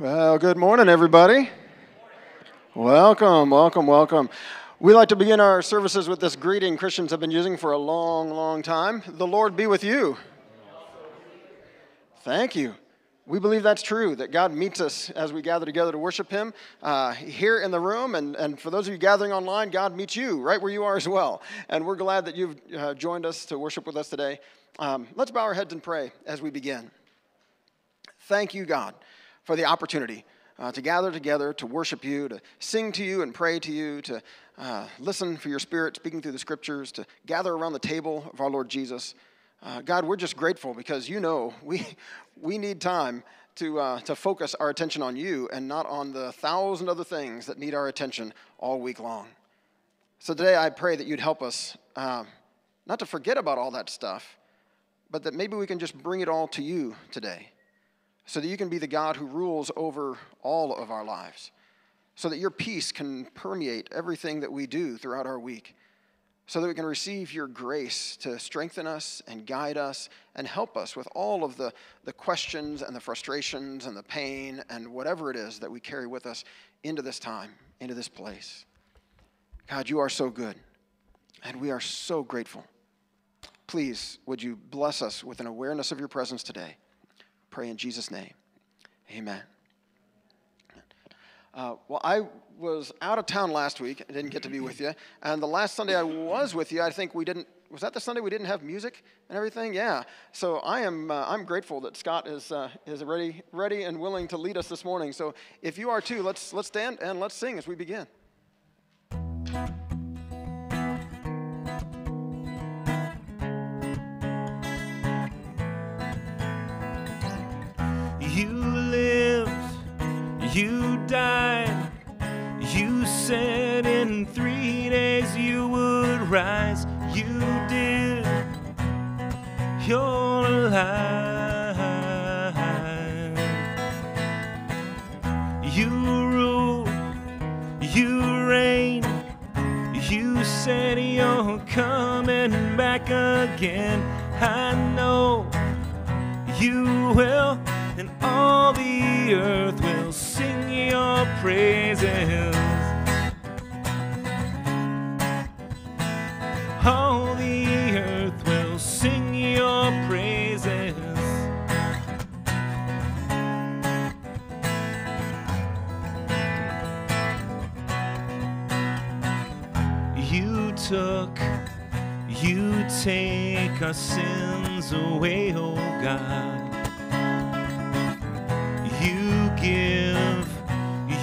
Well, good morning, everybody. Welcome, welcome, welcome. We like to begin our services with this greeting Christians have been using for a long, long time. The Lord be with you. Thank you. We believe that's true, that God meets us as we gather together to worship Him uh, here in the room. And, and for those of you gathering online, God meets you right where you are as well. And we're glad that you've uh, joined us to worship with us today. Um, let's bow our heads and pray as we begin. Thank you, God, for the opportunity uh, to gather together, to worship you, to sing to you and pray to you, to uh, listen for your Spirit speaking through the scriptures, to gather around the table of our Lord Jesus. Uh, God, we're just grateful because you know we, we need time to, uh, to focus our attention on you and not on the thousand other things that need our attention all week long. So today I pray that you'd help us uh, not to forget about all that stuff, but that maybe we can just bring it all to you today so that you can be the God who rules over all of our lives, so that your peace can permeate everything that we do throughout our week so that we can receive your grace to strengthen us and guide us and help us with all of the, the questions and the frustrations and the pain and whatever it is that we carry with us into this time, into this place. God, you are so good, and we are so grateful. Please, would you bless us with an awareness of your presence today? Pray in Jesus' name. Amen. Uh, well, I was out of town last week. I didn't get to be with you. And the last Sunday I was with you, I think we didn't. Was that the Sunday we didn't have music and everything? Yeah. So I am. Uh, I'm grateful that Scott is uh, is ready, ready and willing to lead us this morning. So if you are too, let's let's stand and let's sing as we begin. You died, you said in three days you would rise. You did, you're alive. You rule, you reign, you said you're coming back again. I know you will, our sins away, oh God. You give,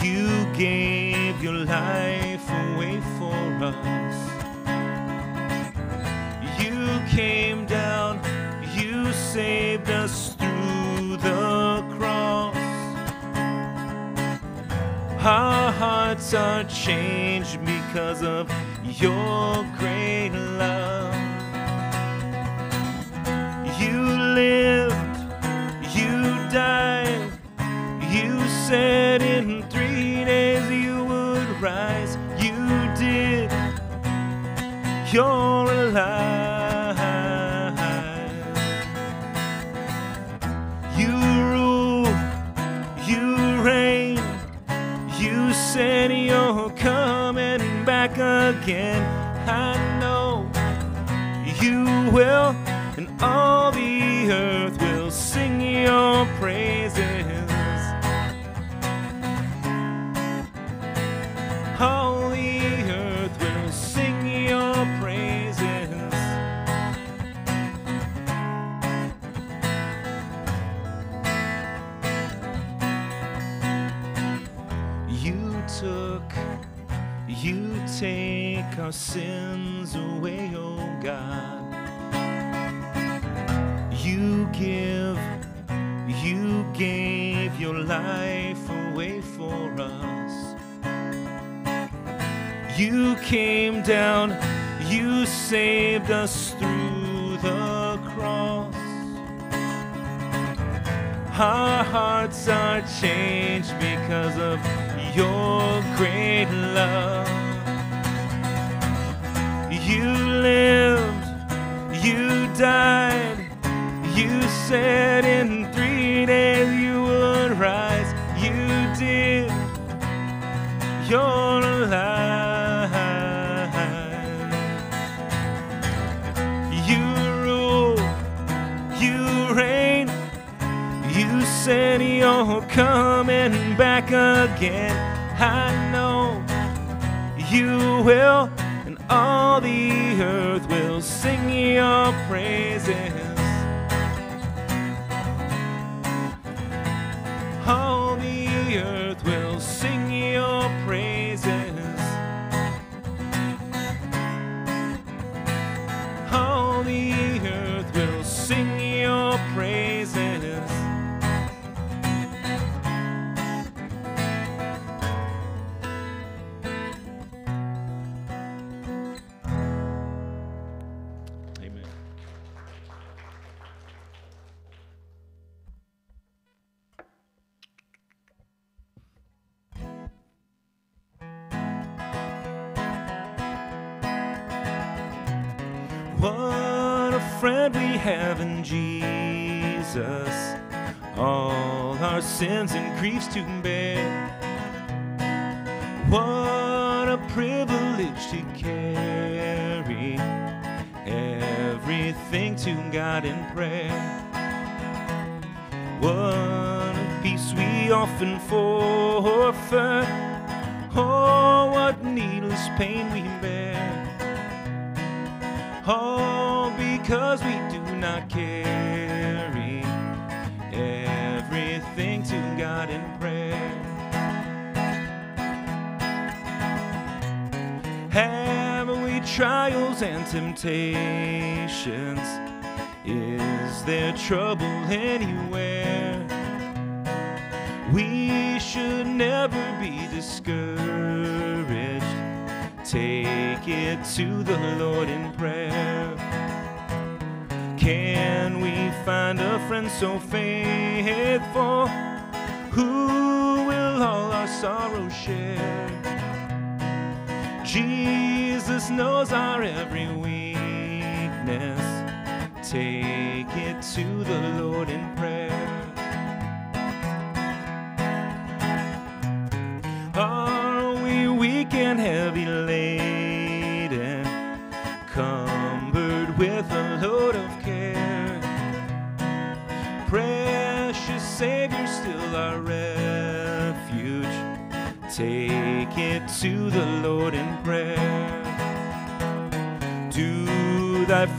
you gave your life away for us. You came down, you saved us through the cross. Our hearts are changed because of your great love. Lived, you died, you said in three days you would rise. You did, you're alive. You rule, you reign. You said you're coming back again. I know you will, and all our sins away, oh God. You give, you gave your life away for us. You came down, you saved us through the cross. Our hearts are changed because of your great love. You lived, you died, you said in three days you would rise. You did, you're alive. You rule, you reign. You said you're coming back again. I know you will, all the earth will sing your praises. Sins and griefs to bear. What a privilege to carry everything to God in prayer. What a peace we often forfeit. Oh, what needless pain we bear. All because we do not carry trials and temptations? Is there trouble anywhere? We should never be discouraged. Take it to the Lord in prayer. Can we find a friend so faithful who will all our sorrows share? Jesus knows our every weakness. Take it to the Lord in prayer.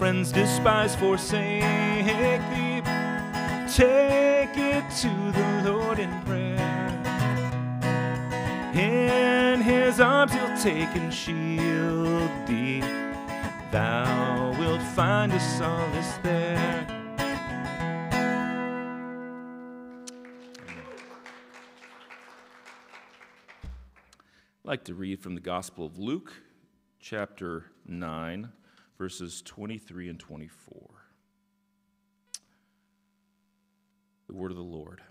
Friends despise, forsake thee? Take it to the Lord in prayer. In his arms he'll take and shield thee. Thou wilt find a solace there. I'd like to read from the Gospel of Luke, chapter 9, verses 23 and 24. The word of the Lord.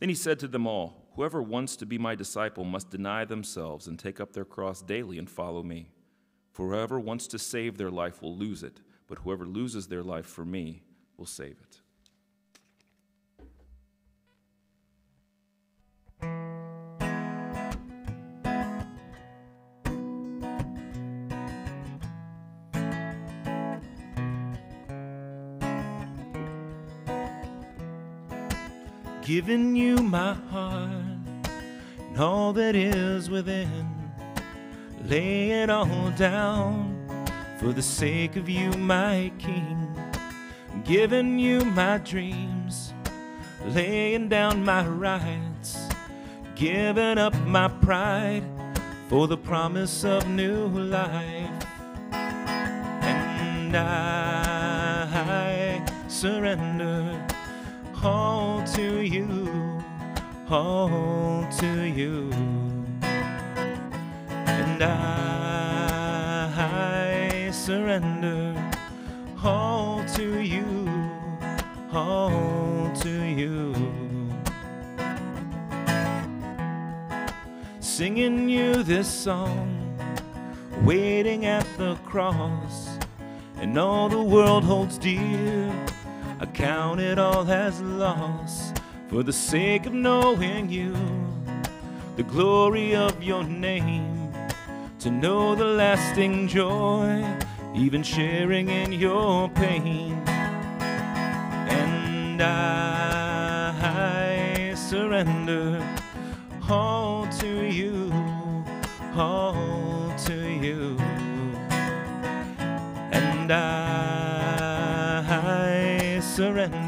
Then he said to them all, Whoever wants to be my disciple must deny themselves and take up their cross daily and follow me. For whoever wants to save their life will lose it, but whoever loses their life for me will save it. Giving you my heart and all that is within. Lay it all down for the sake of you, my King. Giving you my dreams, laying down my rights, giving up my pride for the promise of new life. And I surrender you, all to you. And I surrender all to you, all to you. Singing you this song, waiting at the cross, and all the world holds dear. I count it all as loss for the sake of knowing you. the glory of your name, to know the lasting joy, even sharing in your pain. And I surrender all to you, all to you. And I surrender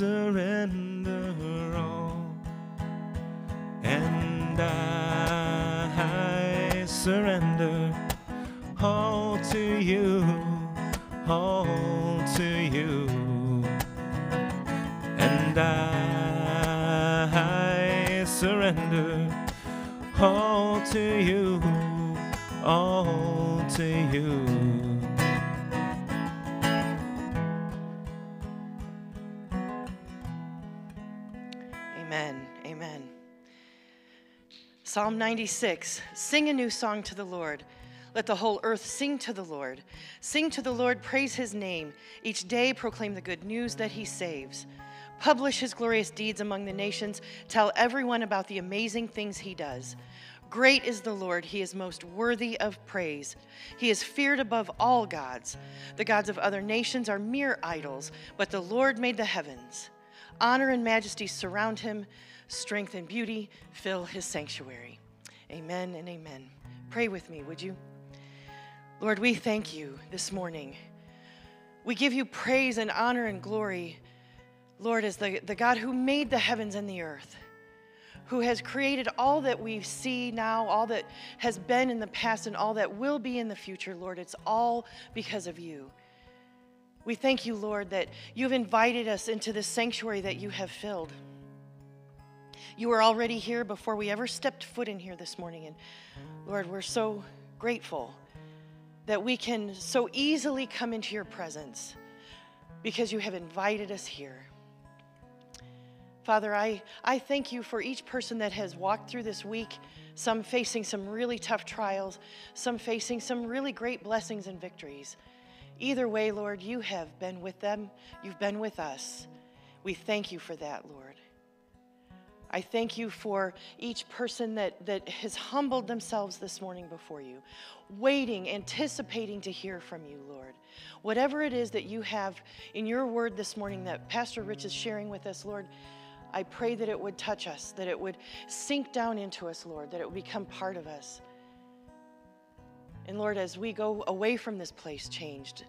surrender all. And I surrender all to you, all to you. And I surrender all to you, all to you. Psalm 96 Sing a new song to the Lord. Let the whole earth sing to the Lord. Sing to the Lord, praise his name. Each day proclaim the good news that he saves. Publish his glorious deeds among the nations. Tell everyone about the amazing things he does. Great is the Lord, he is most worthy of praise. He is feared above all gods. The gods of other nations are mere idols, but the Lord made the heavens. Honor and majesty surround him, strength and beauty fill his sanctuary. Amen and amen. Pray with me, would you? Lord, we thank you this morning. We give you praise and honor and glory, Lord, as the, the God who made the heavens and the earth, who has created all that we see now, all that has been in the past, and all that will be in the future, Lord. It's all because of you. We thank you, Lord, that you've invited us into this sanctuary that you have filled. You were already here before we ever stepped foot in here this morning. And Lord, we're so grateful that we can so easily come into your presence because you have invited us here. Father, I, I thank you for each person that has walked through this week, some facing some really tough trials, some facing some really great blessings and victories. Either way, Lord, you have been with them, you've been with us. We thank you for that, Lord. I thank you for each person that, that has humbled themselves this morning before you, waiting, anticipating to hear from you, Lord. Whatever it is that you have in your word this morning that Pastor Rich is sharing with us, Lord, I pray that it would touch us, that it would sink down into us, Lord, that it would become part of us. And Lord, as we go away from this place changed,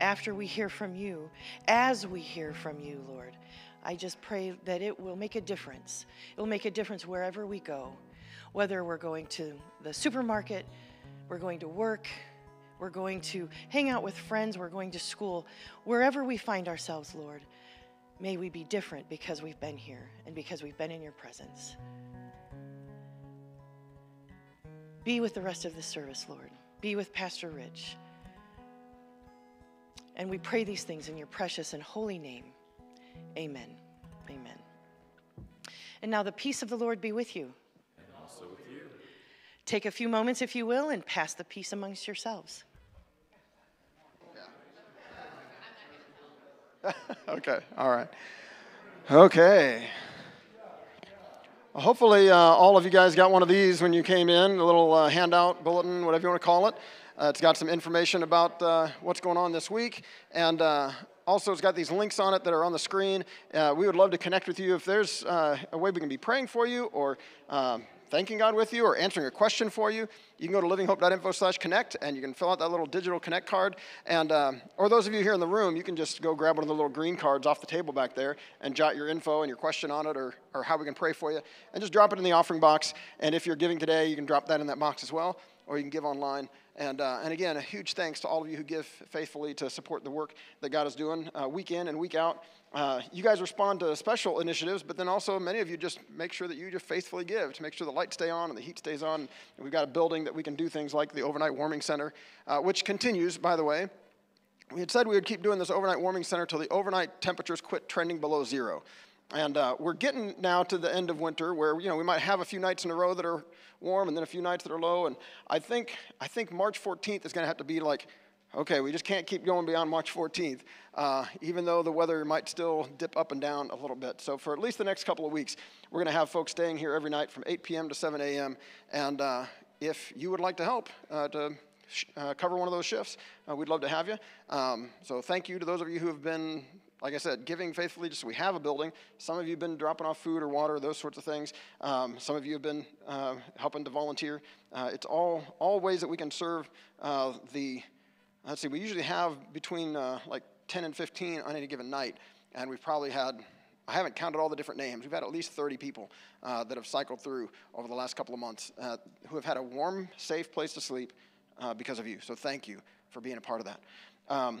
after we hear from you, as we hear from you, Lord, I just pray that it will make a difference. It will make a difference wherever we go, whether we're going to the supermarket, we're going to work, we're going to hang out with friends, we're going to school, wherever we find ourselves, Lord. May we be different because we've been here and because we've been in your presence. Be with the rest of the service, Lord. Be with Pastor Rich. And we pray these things in your precious and holy name. Amen. Amen. And now the peace of the Lord be with you. And also with you. Take a few moments, if you will, and pass the peace amongst yourselves. okay, all right. Okay. Hopefully, uh, all of you guys got one of these when you came in a little uh, handout, bulletin, whatever you want to call it. Uh, it's got some information about uh, what's going on this week. And uh, also, it's got these links on it that are on the screen. Uh, we would love to connect with you if there's a way we can be praying for you or. Um, thanking God with you or answering a question for you, you can go to livinghope.info slash connect and you can fill out that little digital connect card. And, um, or those of you here in the room, you can just go grab one of the little green cards off the table back there and jot your info and your question on it or, or how we can pray for you and just drop it in the offering box. And if you're giving today, you can drop that in that box as well or you can give online. And, uh, and again, a huge thanks to all of you who give faithfully to support the work that God is doing uh, week in and week out. Uh, you guys respond to special initiatives, but then also many of you just make sure that you just faithfully give to make sure the lights stay on and the heat stays on. And we've got a building that we can do things like the overnight warming center, uh, which continues, by the way. We had said we would keep doing this overnight warming center till the overnight temperatures quit trending below zero. And uh, we're getting now to the end of winter where, you know, we might have a few nights in a row that are warm and then a few nights that are low. And I think, I think March 14th is going to have to be like, okay, we just can't keep going beyond March 14th, uh, even though the weather might still dip up and down a little bit. So for at least the next couple of weeks, we're going to have folks staying here every night from 8 p.m. to 7 a.m. And uh, if you would like to help uh, to uh, cover one of those shifts, uh, we'd love to have you. Um, so thank you to those of you who have been like I said, giving faithfully just so we have a building. Some of you have been dropping off food or water, those sorts of things. Um, some of you have been uh, helping to volunteer. Uh, it's all, all ways that we can serve uh, the, let's see, we usually have between like 10 and 15 on any given night. And we've probably had, I haven't counted all the different names. We've had at least 30 people uh, that have cycled through over the last couple of months uh, who have had a warm, safe place to sleep because of you. So thank you for being a part of that. Um,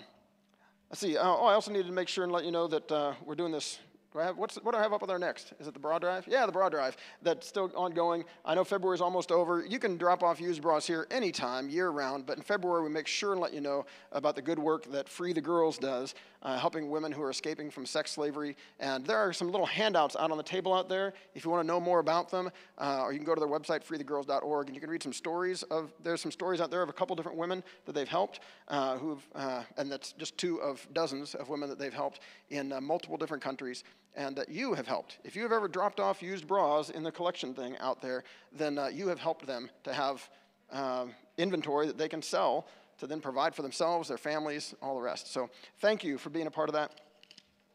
Let's see. Uh, oh, I also needed to make sure and let you know that uh, we're doing this do I have, what's, what do I have up there next? Is it the bra drive? Yeah, the bra drive. That's still ongoing. I know February is almost over. You can drop off used bras here anytime, year round, but in February we make sure and let you know about the good work that Free the Girls does, uh, helping women who are escaping from sex slavery. And there are some little handouts out on the table out there if you want to know more about them, uh, or you can go to their website, freethegirls.org, and you can read some stories of, there's some stories out there of a couple different women that they've helped, uh, who've, uh, and that's just two of dozens of women that they've helped in uh, multiple different countries and that you have helped. If you have ever dropped off used bras in the collection thing out there, then uh, you have helped them to have uh, inventory that they can sell to then provide for themselves, their families, all the rest. So thank you for being a part of that.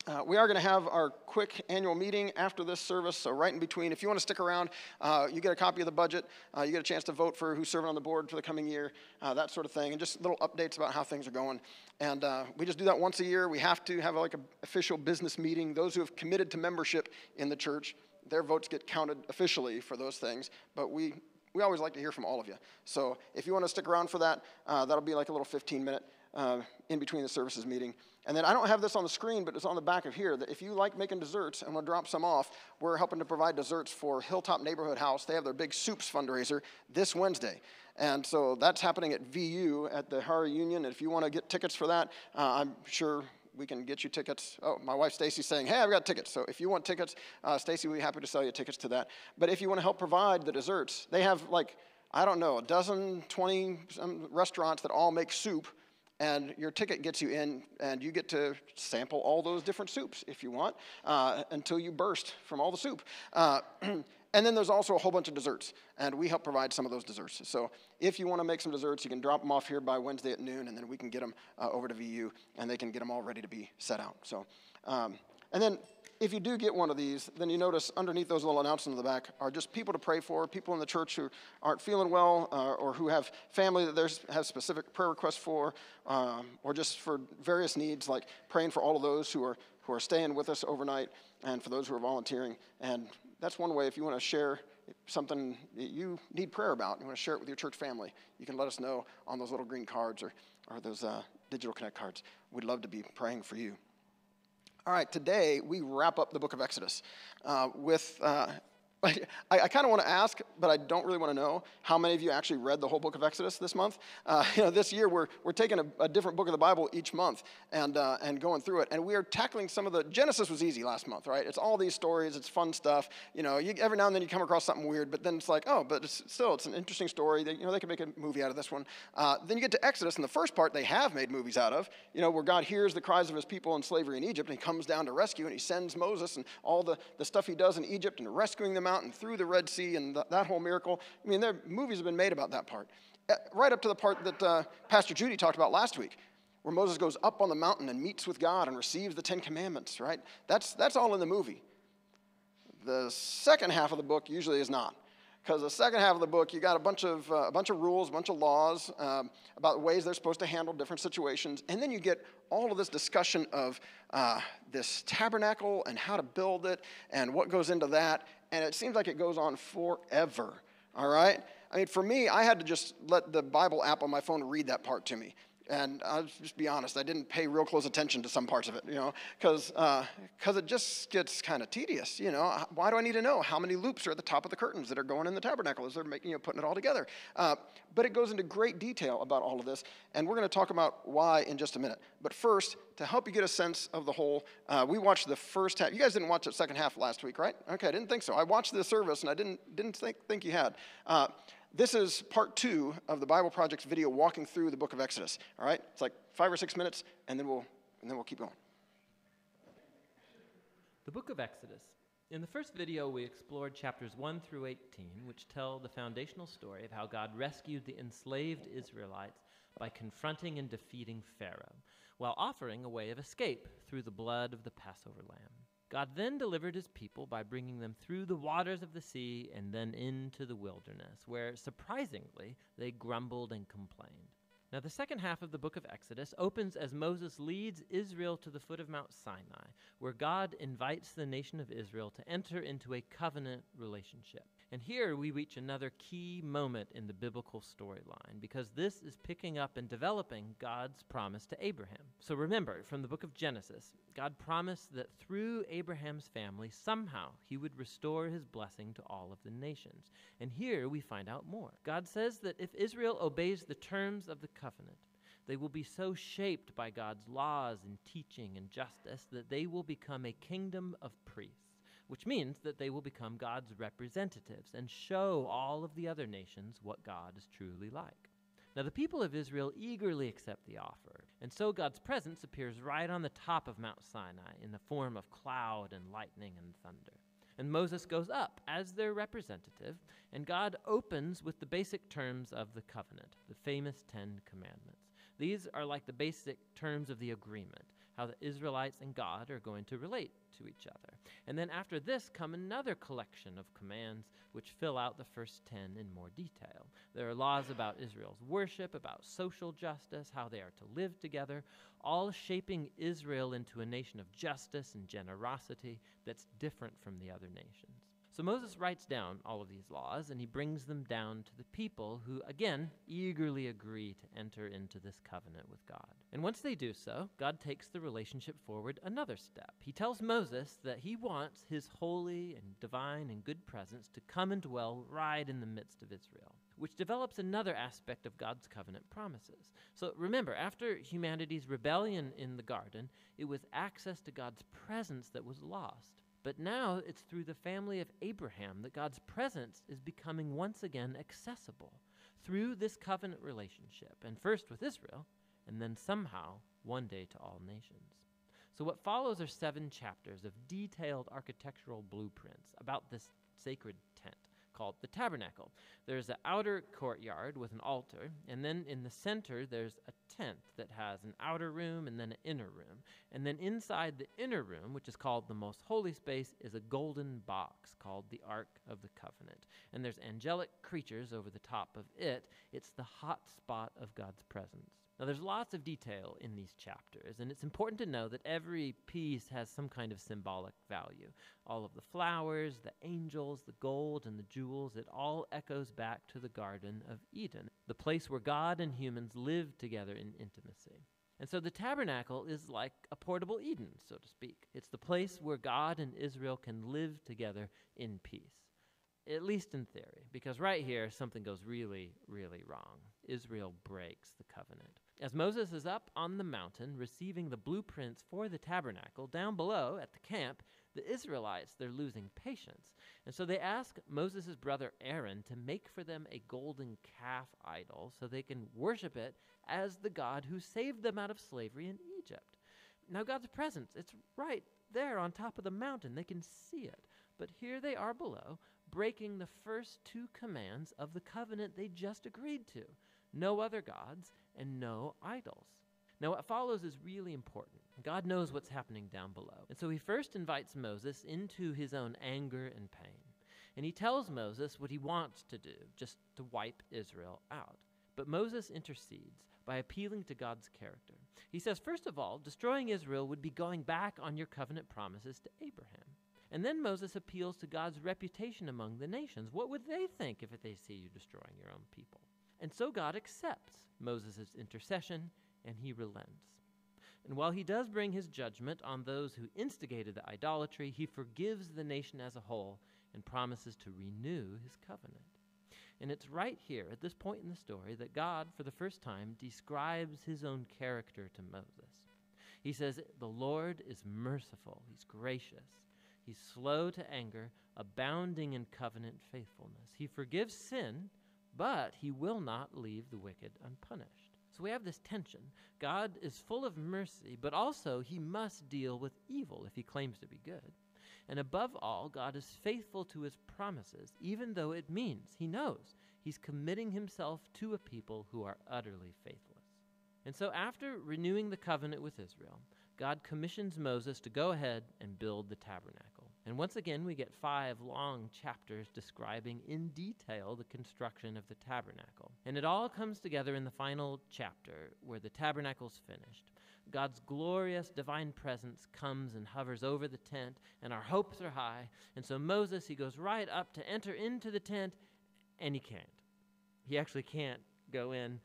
Uh, we are going to have our quick annual meeting after this service, so right in between. If you want to stick around, uh, you get a copy of the budget. Uh, you get a chance to vote for who's serving on the board for the coming year, uh, that sort of thing, and just little updates about how things are going. And uh, we just do that once a year. We have to have like an official business meeting. Those who have committed to membership in the church, their votes get counted officially for those things. But we we always like to hear from all of you. So if you want to stick around for that, uh, that'll be like a little 15 minute in between the services meeting. And then I don't have this on the screen, but it's on the back of here that if you like making desserts and want to drop some off, we're helping to provide desserts for Hilltop Neighborhood House. They have their big soups fundraiser this Wednesday. And so that's happening at VU at the Harry Union. And if you want to get tickets for that, uh, I'm sure we can get you tickets. Oh, my wife Stacy's saying, "Hey, I've got tickets." So if you want tickets, uh, stacy would be happy to sell you tickets to that. But if you want to help provide the desserts, they have like I don't know a dozen, twenty restaurants that all make soup and your ticket gets you in, and you get to sample all those different soups if you want uh, until you burst from all the soup. Uh, and then there's also a whole bunch of desserts, and we help provide some of those desserts. So if you want to make some desserts, you can drop them off here by Wednesday at noon, and then we can get them uh, over to VU, and they can get them all ready to be set out. So, um, and then if you do get one of these, then you notice underneath those little announcements in the back are just people to pray for, people in the church who aren't feeling well, uh, or who have family that they have specific prayer requests for, um, or just for various needs, like praying for all of those who are who are staying with us overnight, and for those who are volunteering. And that's one way if you want to share something that you need prayer about, you want to share it with your church family, you can let us know on those little green cards or, or those uh, digital connect cards. We'd love to be praying for you. All right, today we wrap up the book of Exodus uh, with uh, I, I kind of want to ask, but I don't really want to know how many of you actually read the whole book of Exodus this month. Uh, you know, this year we're, we're taking a, a, different book of the Bible each month and, uh, and going through it. And we are tackling some of the, Genesis was easy last month, right? It's all these stories, it's fun stuff. You know, you, every now and then you come across something weird, but then it's like, oh, but it's, still, it's an interesting story. They, you know, they can make a movie out of this one. Uh, then you get to Exodus, and the first part they have made movies out of, you know, where God hears the cries of his people in slavery in Egypt, and he comes down to rescue, and he sends Moses and all the, the stuff he does in Egypt and rescuing them and through the Red Sea and th- that whole miracle. I mean, there movies have been made about that part. Uh, right up to the part that uh, Pastor Judy talked about last week, where Moses goes up on the mountain and meets with God and receives the Ten Commandments, right? That's, that's all in the movie. The second half of the book usually is not because the second half of the book, you got a bunch of, uh, a bunch of rules, a bunch of laws um, about ways they're supposed to handle different situations. And then you get all of this discussion of uh, this tabernacle and how to build it and what goes into that. And it seems like it goes on forever, all right? I mean, for me, I had to just let the Bible app on my phone read that part to me. And I'll just be honest, I didn't pay real close attention to some parts of it, you know, because uh, it just gets kind of tedious, you know. Why do I need to know how many loops are at the top of the curtains that are going in the tabernacle as they're making, you know, putting it all together? Uh, but it goes into great detail about all of this, and we're going to talk about why in just a minute. But first, to help you get a sense of the whole, uh, we watched the first half. You guys didn't watch the second half last week, right? Okay, I didn't think so. I watched the service, and I didn't, didn't think, think you had. This is part two of the Bible Project's video walking through the book of Exodus. All right? It's like five or six minutes, and then we'll, and then we'll keep going. The book of Exodus. In the first video, we explored chapters 1 through 18, which tell the foundational story of how God rescued the enslaved Israelites by confronting and defeating Pharaoh, while offering a way of escape through the blood of the Passover lamb. God then delivered his people by bringing them through the waters of the sea and then into the wilderness, where surprisingly they grumbled and complained. Now, the second half of the book of Exodus opens as Moses leads Israel to the foot of Mount Sinai, where God invites the nation of Israel to enter into a covenant relationship. And here we reach another key moment in the biblical storyline because this is picking up and developing God's promise to Abraham. So remember, from the book of Genesis, God promised that through Abraham's family, somehow he would restore his blessing to all of the nations. And here we find out more. God says that if Israel obeys the terms of the covenant, they will be so shaped by God's laws and teaching and justice that they will become a kingdom of priests which means that they will become God's representatives and show all of the other nations what God is truly like. Now, the people of Israel eagerly accept the offer, and so God's presence appears right on the top of Mount Sinai in the form of cloud and lightning and thunder. And Moses goes up as their representative, and God opens with the basic terms of the covenant, the famous Ten Commandments. These are like the basic terms of the agreement, how the Israelites and God are going to relate to each other. And then after this come another collection of commands which fill out the first 10 in more detail. There are laws about Israel's worship, about social justice, how they are to live together, all shaping Israel into a nation of justice and generosity that's different from the other nations. So Moses writes down all of these laws and he brings them down to the people who, again, eagerly agree to enter into this covenant with God. And once they do so, God takes the relationship forward another step. He tells Moses that he wants his holy and divine and good presence to come and dwell right in the midst of Israel which develops another aspect of God's covenant promises. So remember, after humanity's rebellion in the garden, it was access to God's presence that was lost. But now it's through the family of Abraham that God's presence is becoming once again accessible through this covenant relationship, and first with Israel, and then somehow one day to all nations. So, what follows are seven chapters of detailed architectural blueprints about this sacred tent called the tabernacle. There's an outer courtyard with an altar, and then in the center there's a tent that has an outer room and then an inner room. And then inside the inner room, which is called the most holy space, is a golden box called the Ark of the Covenant. And there's angelic creatures over the top of it. It's the hot spot of God's presence. Now, there's lots of detail in these chapters, and it's important to know that every piece has some kind of symbolic value. All of the flowers, the angels, the gold, and the jewels, it all echoes back to the Garden of Eden, the place where God and humans lived together in intimacy. And so the tabernacle is like a portable Eden, so to speak. It's the place where God and Israel can live together in peace. At least in theory, because right here something goes really, really wrong. Israel breaks the covenant. As Moses is up on the mountain receiving the blueprints for the tabernacle, down below at the camp, the Israelites, they're losing patience. And so they ask Moses' brother Aaron to make for them a golden calf idol so they can worship it as the God who saved them out of slavery in Egypt. Now, God's presence, it's right there on top of the mountain. They can see it. But here they are below, breaking the first two commands of the covenant they just agreed to no other gods, and no idols. Now, what follows is really important. God knows what's happening down below. And so he first invites Moses into his own anger and pain. And he tells Moses what he wants to do, just to wipe Israel out. But Moses intercedes by appealing to God's character. He says, first of all, destroying Israel would be going back on your covenant promises to Abraham. And then Moses appeals to God's reputation among the nations. What would they think if they see you destroying your own people? And so God accepts Moses' intercession and he relents. And while he does bring his judgment on those who instigated the idolatry, he forgives the nation as a whole and promises to renew his covenant. And it's right here, at this point in the story, that God, for the first time, describes his own character to Moses. He says, The Lord is merciful, he's gracious, he's slow to anger, abounding in covenant faithfulness. He forgives sin, but he will not leave the wicked unpunished. So we have this tension. God is full of mercy, but also he must deal with evil if he claims to be good. And above all, God is faithful to his promises, even though it means he knows he's committing himself to a people who are utterly faithless. And so, after renewing the covenant with Israel, God commissions Moses to go ahead and build the tabernacle. And once again, we get five long chapters describing in detail the construction of the tabernacle. And it all comes together in the final chapter where the tabernacle's finished. God's glorious divine presence comes and hovers over the tent, and our hopes are high. And so Moses, he goes right up to enter into the tent, and he can't. He actually can't go in,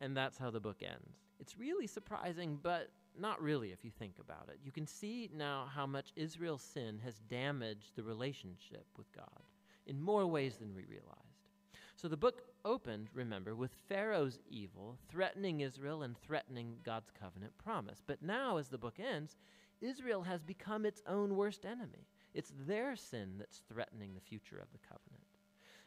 and that's how the book ends. It's really surprising, but not really if you think about it. You can see now how much Israel's sin has damaged the relationship with God in more ways than we realized. So the book opened, remember, with Pharaoh's evil threatening Israel and threatening God's covenant promise. But now, as the book ends, Israel has become its own worst enemy. It's their sin that's threatening the future of the covenant.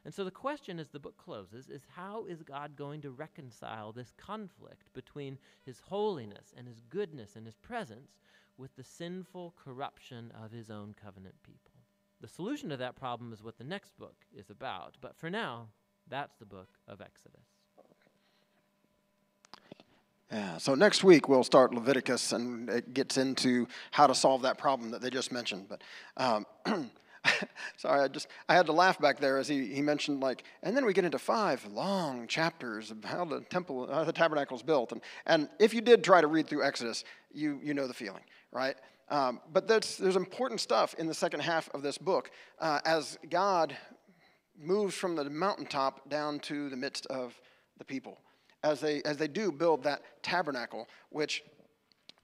And so the question as the book closes is how is God going to reconcile this conflict between his holiness and his goodness and his presence with the sinful corruption of his own covenant people? The solution to that problem is what the next book is about. But for now, that's the book of Exodus. Yeah, so next week we'll start Leviticus and it gets into how to solve that problem that they just mentioned. But um, sorry, I just I had to laugh back there as he, he mentioned like, and then we get into five long chapters of how the temple, how the tabernacle is built, and and if you did try to read through Exodus, you you know the feeling, right? Um, but there's there's important stuff in the second half of this book uh, as God moves from the mountaintop down to the midst of the people as they as they do build that tabernacle which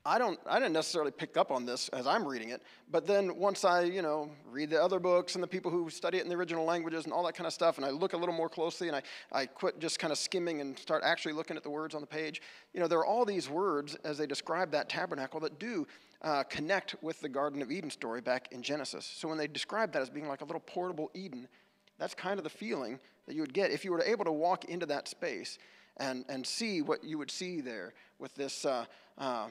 I don't I didn't necessarily pick up on this as I'm reading it but then once I you know read the other books and the people who study it in the original languages and all that kind of stuff and I look a little more closely and I, I quit just kind of skimming and start actually looking at the words on the page you know there are all these words as they describe that tabernacle that do uh, connect with the Garden of Eden story back in Genesis. So when they describe that as being like a little portable Eden that's kind of the feeling that you would get if you were able to walk into that space and, and see what you would see there with this, uh, uh,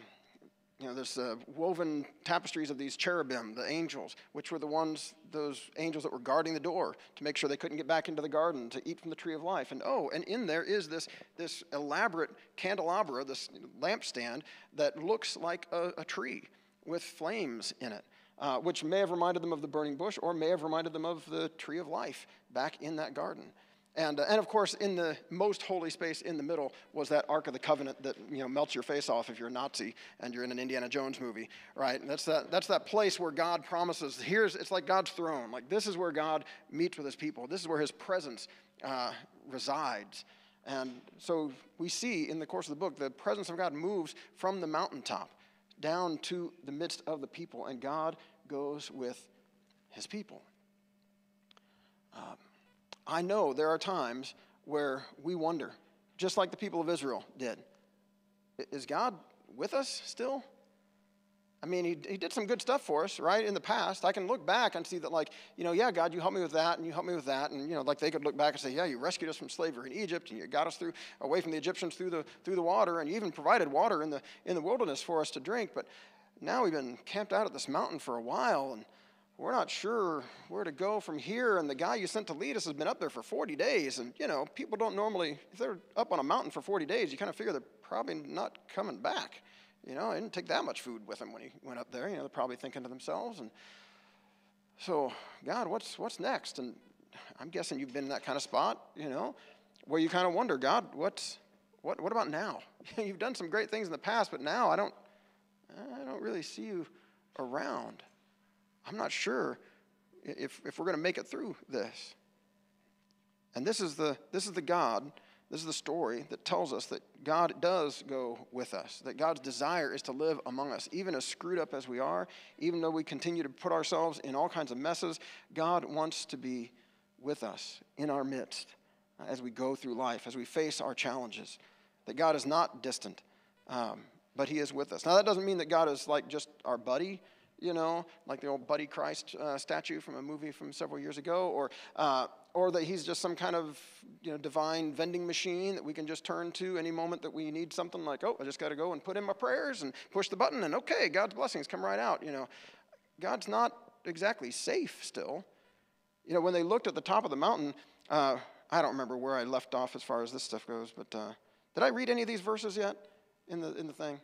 you know, there's uh, woven tapestries of these cherubim, the angels, which were the ones, those angels that were guarding the door to make sure they couldn't get back into the garden to eat from the tree of life. And oh, and in there is this, this elaborate candelabra, this lampstand that looks like a, a tree with flames in it uh, which may have reminded them of the burning bush or may have reminded them of the tree of life back in that garden. And, uh, and of course, in the most holy space in the middle was that Ark of the Covenant that you know melts your face off if you're a Nazi and you're in an Indiana Jones movie, right? And that's that, that's that place where God promises. Here's it's like God's throne. Like this is where God meets with His people. This is where His presence uh, resides. And so we see in the course of the book the presence of God moves from the mountaintop down to the midst of the people, and God goes with his people. Um, I know there are times where we wonder, just like the people of Israel did, is God with us still? I mean, he, he did some good stuff for us, right, in the past. I can look back and see that, like, you know, yeah, God, you helped me with that, and you helped me with that. And, you know, like they could look back and say, yeah, you rescued us from slavery in Egypt, and you got us through away from the Egyptians through the, through the water, and you even provided water in the, in the wilderness for us to drink. But now we've been camped out at this mountain for a while, and we're not sure where to go from here. And the guy you sent to lead us has been up there for 40 days. And, you know, people don't normally, if they're up on a mountain for 40 days, you kind of figure they're probably not coming back. You know, he didn't take that much food with him when he went up there. You know, they're probably thinking to themselves. And so, God, what's, what's next? And I'm guessing you've been in that kind of spot, you know, where you kind of wonder, God, what's, what, what about now? you've done some great things in the past, but now I don't, I don't really see you around. I'm not sure if, if we're going to make it through this. And this is the, this is the God, this is the story that tells us that God does go with us, that God's desire is to live among us. Even as screwed up as we are, even though we continue to put ourselves in all kinds of messes, God wants to be with us in our midst as we go through life, as we face our challenges. That God is not distant, um, but He is with us. Now, that doesn't mean that God is like just our buddy you know, like the old Buddy Christ uh, statue from a movie from several years ago, or, uh, or that he's just some kind of you know, divine vending machine that we can just turn to any moment that we need something like, oh, I just got to go and put in my prayers and push the button, and okay, God's blessings come right out. You know, God's not exactly safe still. You know, when they looked at the top of the mountain, uh, I don't remember where I left off as far as this stuff goes, but uh, did I read any of these verses yet in the, in the thing?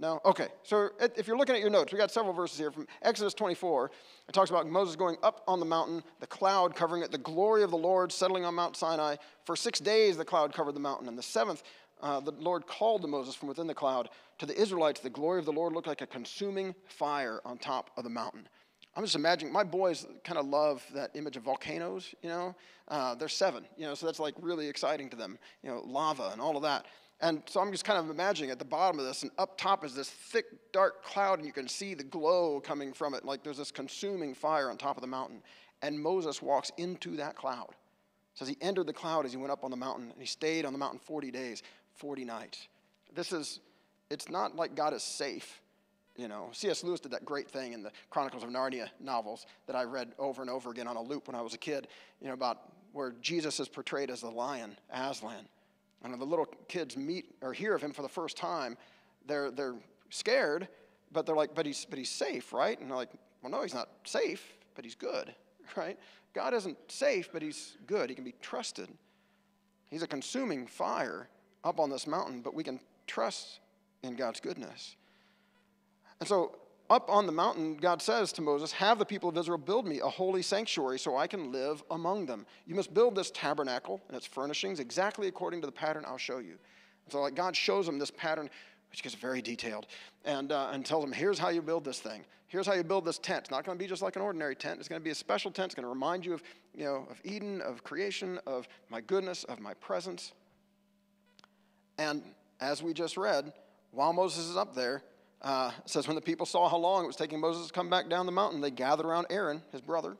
No? Okay. So if you're looking at your notes, we got several verses here from Exodus 24. It talks about Moses going up on the mountain, the cloud covering it, the glory of the Lord settling on Mount Sinai. For six days the cloud covered the mountain. And the seventh, uh, the Lord called to Moses from within the cloud. To the Israelites, the glory of the Lord looked like a consuming fire on top of the mountain. I'm just imagining, my boys kind of love that image of volcanoes, you know. Uh, they're seven, you know, so that's like really exciting to them, you know, lava and all of that. And so I'm just kind of imagining at the bottom of this, and up top is this thick, dark cloud, and you can see the glow coming from it, like there's this consuming fire on top of the mountain. And Moses walks into that cloud. It says he entered the cloud as he went up on the mountain, and he stayed on the mountain 40 days, 40 nights. This is, it's not like God is safe. You know, C.S. Lewis did that great thing in the Chronicles of Narnia novels that I read over and over again on a loop when I was a kid, you know, about where Jesus is portrayed as the lion, Aslan and the little kids meet or hear of him for the first time, they're, they're scared, but they're like, but he's, but he's safe, right? And they're like, well, no, he's not safe, but he's good, right? God isn't safe, but he's good. He can be trusted. He's a consuming fire up on this mountain, but we can trust in God's goodness. And so up on the mountain, God says to Moses, Have the people of Israel build me a holy sanctuary so I can live among them. You must build this tabernacle and its furnishings exactly according to the pattern I'll show you. And so, like, God shows them this pattern, which gets very detailed, and, uh, and tells them, Here's how you build this thing. Here's how you build this tent. It's not going to be just like an ordinary tent. It's going to be a special tent. It's going to remind you of, you know, of Eden, of creation, of my goodness, of my presence. And as we just read, while Moses is up there, uh, says, When the people saw how long it was taking Moses to come back down the mountain, they gathered around Aaron, his brother.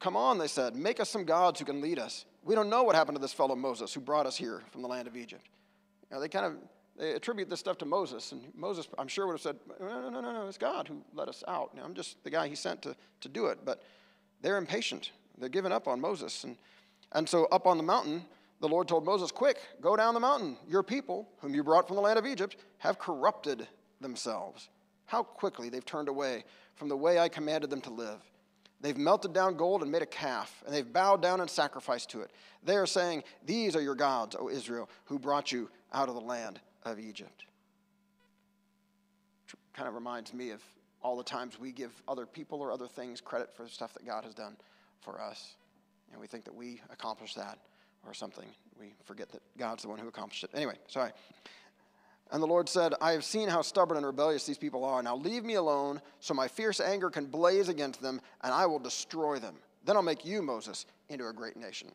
Come on, they said, make us some gods who can lead us. We don't know what happened to this fellow Moses who brought us here from the land of Egypt. You know, they kind of they attribute this stuff to Moses, and Moses, I'm sure, would have said, No, no, no, no, it's God who let us out. I'm just the guy he sent to, to do it. But they're impatient. They're giving up on Moses. And, and so up on the mountain, the Lord told Moses, Quick, go down the mountain. Your people, whom you brought from the land of Egypt, have corrupted themselves. How quickly they've turned away from the way I commanded them to live. They've melted down gold and made a calf, and they've bowed down and sacrificed to it. They are saying, These are your gods, O Israel, who brought you out of the land of Egypt. Kind of reminds me of all the times we give other people or other things credit for the stuff that God has done for us. And we think that we accomplished that or something. We forget that God's the one who accomplished it. Anyway, sorry. And the Lord said, I have seen how stubborn and rebellious these people are. Now leave me alone so my fierce anger can blaze against them, and I will destroy them. Then I'll make you, Moses, into a great nation.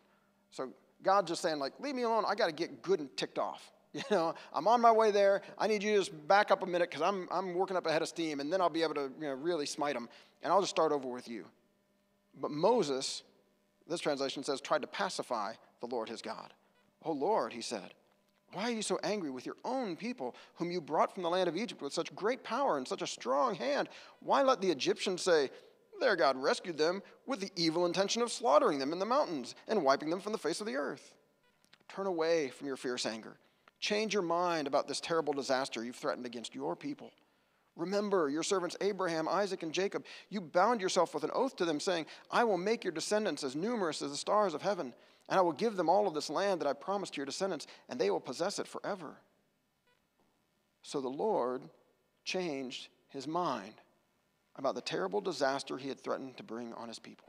So God's just saying, like, leave me alone. I got to get good and ticked off. You know, I'm on my way there. I need you to just back up a minute because I'm, I'm working up ahead of steam, and then I'll be able to you know, really smite them. And I'll just start over with you. But Moses, this translation says, tried to pacify the Lord his God. Oh Lord, he said, why are you so angry with your own people, whom you brought from the land of Egypt with such great power and such a strong hand? Why let the Egyptians say, Their God rescued them with the evil intention of slaughtering them in the mountains and wiping them from the face of the earth? Turn away from your fierce anger. Change your mind about this terrible disaster you've threatened against your people. Remember your servants Abraham, Isaac, and Jacob. You bound yourself with an oath to them, saying, I will make your descendants as numerous as the stars of heaven. And I will give them all of this land that I promised to your descendants, and they will possess it forever. So the Lord changed his mind about the terrible disaster he had threatened to bring on his people.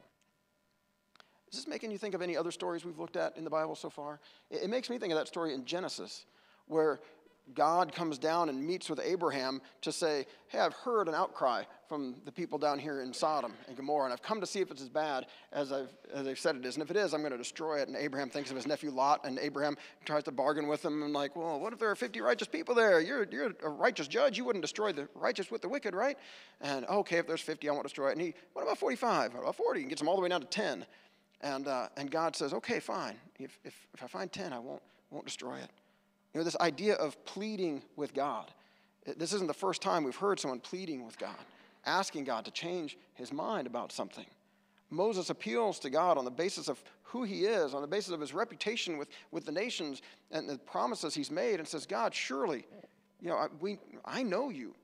Is this making you think of any other stories we've looked at in the Bible so far? It, makes me think of that story in Genesis, where God comes down and meets with Abraham to say, Hey, I've heard an outcry from the people down here in Sodom and Gomorrah, and I've come to see if it's as bad as I've, as I've said it is. And if it is, I'm going to destroy it. And Abraham thinks of his nephew Lot, and Abraham tries to bargain with him and, like, Well, what if there are 50 righteous people there? You're, you're a righteous judge. You wouldn't destroy the righteous with the wicked, right? And, okay, if there's 50, I won't destroy it. And he, What about 45? What about 40? And gets him all the way down to 10. And, uh, and God says, Okay, fine. If, if, if I find 10, I won't, won't destroy it. You know, this idea of pleading with God. This isn't the first time we've heard someone pleading with God, asking God to change his mind about something. Moses appeals to God on the basis of who he is, on the basis of his reputation with, with the nations and the promises he's made, and says, God, surely, you know, I, we, I know you.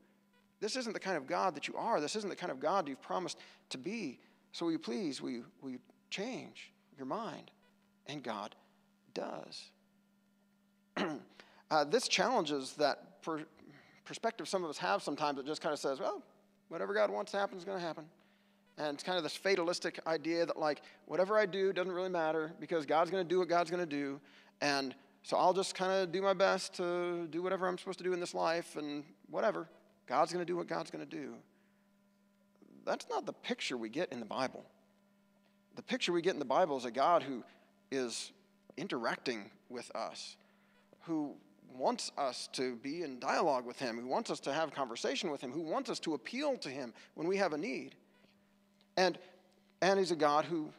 This isn't the kind of God that you are. This isn't the kind of God you've promised to be. So will you please, will you, will you change your mind? And God does. Uh, this challenges that per- perspective some of us have sometimes. It just kind of says, well, whatever God wants to happen is going to happen. And it's kind of this fatalistic idea that, like, whatever I do doesn't really matter because God's going to do what God's going to do. And so I'll just kind of do my best to do whatever I'm supposed to do in this life and whatever. God's going to do what God's going to do. That's not the picture we get in the Bible. The picture we get in the Bible is a God who is interacting with us, who wants us to be in dialogue with Him, who wants us to have conversation with Him, who wants us to appeal to Him when we have a need. And, and He's a God who